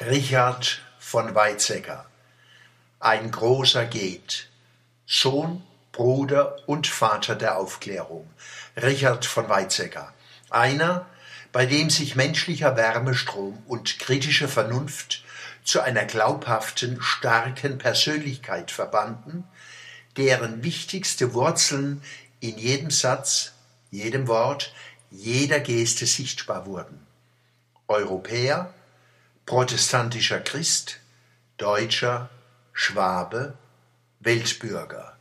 Richard von Weizsäcker. Ein großer geht Sohn, Bruder und Vater der Aufklärung. Richard von Weizsäcker. Einer, bei dem sich menschlicher Wärmestrom und kritische Vernunft zu einer glaubhaften, starken Persönlichkeit verbanden, deren wichtigste Wurzeln in jedem Satz, jedem Wort, jeder Geste sichtbar wurden. Europäer, protestantischer Christ, Deutscher, Schwabe, Weltbürger,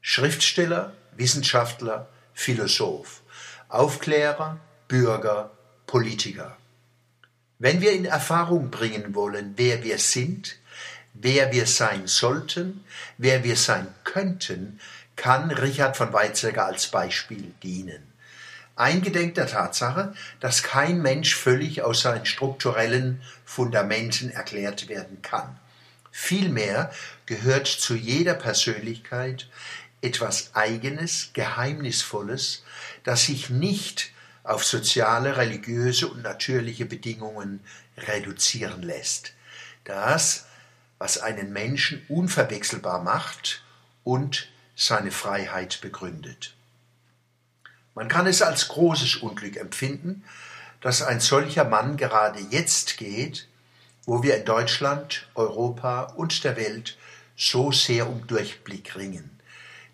Schriftsteller, Wissenschaftler, Philosoph, Aufklärer, Bürger, Politiker. Wenn wir in Erfahrung bringen wollen, wer wir sind, wer wir sein sollten, wer wir sein könnten, kann Richard von Weizsäcker als Beispiel dienen eingedenk der Tatsache, dass kein Mensch völlig aus seinen strukturellen Fundamenten erklärt werden kann. Vielmehr gehört zu jeder Persönlichkeit etwas Eigenes, Geheimnisvolles, das sich nicht auf soziale, religiöse und natürliche Bedingungen reduzieren lässt. Das, was einen Menschen unverwechselbar macht und seine Freiheit begründet. Man kann es als großes Unglück empfinden, dass ein solcher Mann gerade jetzt geht, wo wir in Deutschland, Europa und der Welt so sehr um Durchblick ringen.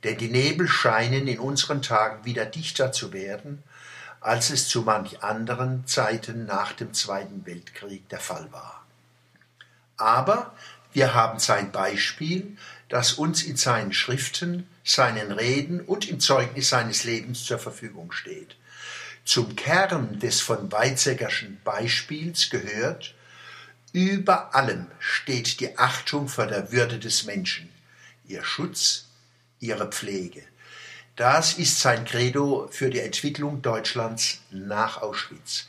Denn die Nebel scheinen in unseren Tagen wieder dichter zu werden, als es zu manch anderen Zeiten nach dem Zweiten Weltkrieg der Fall war. Aber wir haben sein Beispiel, das uns in seinen Schriften, seinen Reden und im Zeugnis seines Lebens zur Verfügung steht. Zum Kern des von Weizsäckerschen Beispiels gehört, über allem steht die Achtung vor der Würde des Menschen, ihr Schutz, ihre Pflege. Das ist sein Credo für die Entwicklung Deutschlands nach Auschwitz.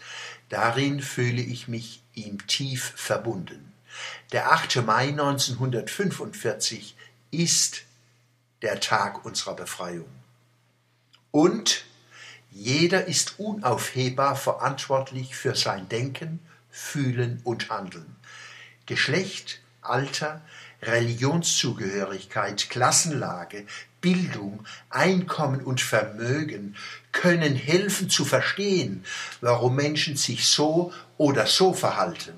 Darin fühle ich mich ihm tief verbunden. Der 8. Mai 1945 ist der Tag unserer Befreiung. Und jeder ist unaufhebbar verantwortlich für sein Denken, Fühlen und Handeln. Geschlecht, Alter, Religionszugehörigkeit, Klassenlage, Bildung, Einkommen und Vermögen können helfen zu verstehen, warum Menschen sich so oder so verhalten.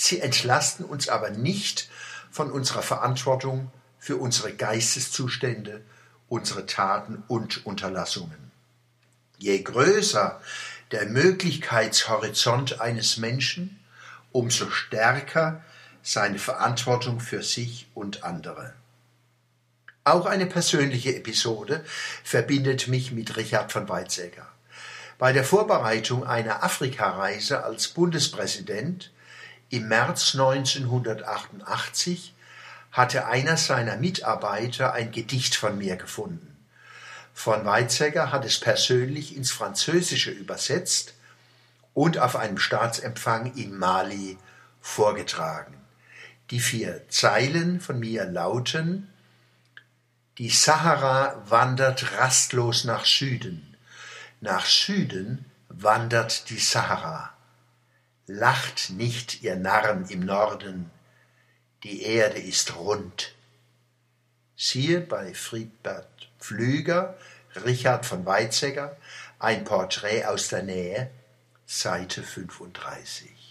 Sie entlasten uns aber nicht von unserer Verantwortung für unsere Geisteszustände, unsere Taten und Unterlassungen. Je größer der Möglichkeitshorizont eines Menschen, umso stärker seine Verantwortung für sich und andere. Auch eine persönliche Episode verbindet mich mit Richard von Weizsäcker. Bei der Vorbereitung einer Afrikareise als Bundespräsident im März 1988 hatte einer seiner Mitarbeiter ein Gedicht von mir gefunden. Von Weizsäcker hat es persönlich ins Französische übersetzt und auf einem Staatsempfang in Mali vorgetragen. Die vier Zeilen von mir lauten Die Sahara wandert rastlos nach Süden, nach Süden wandert die Sahara. Lacht nicht, ihr Narren im Norden, die Erde ist rund. Siehe bei Friedbert Pflüger, Richard von Weizsäcker, ein Porträt aus der Nähe, Seite 35.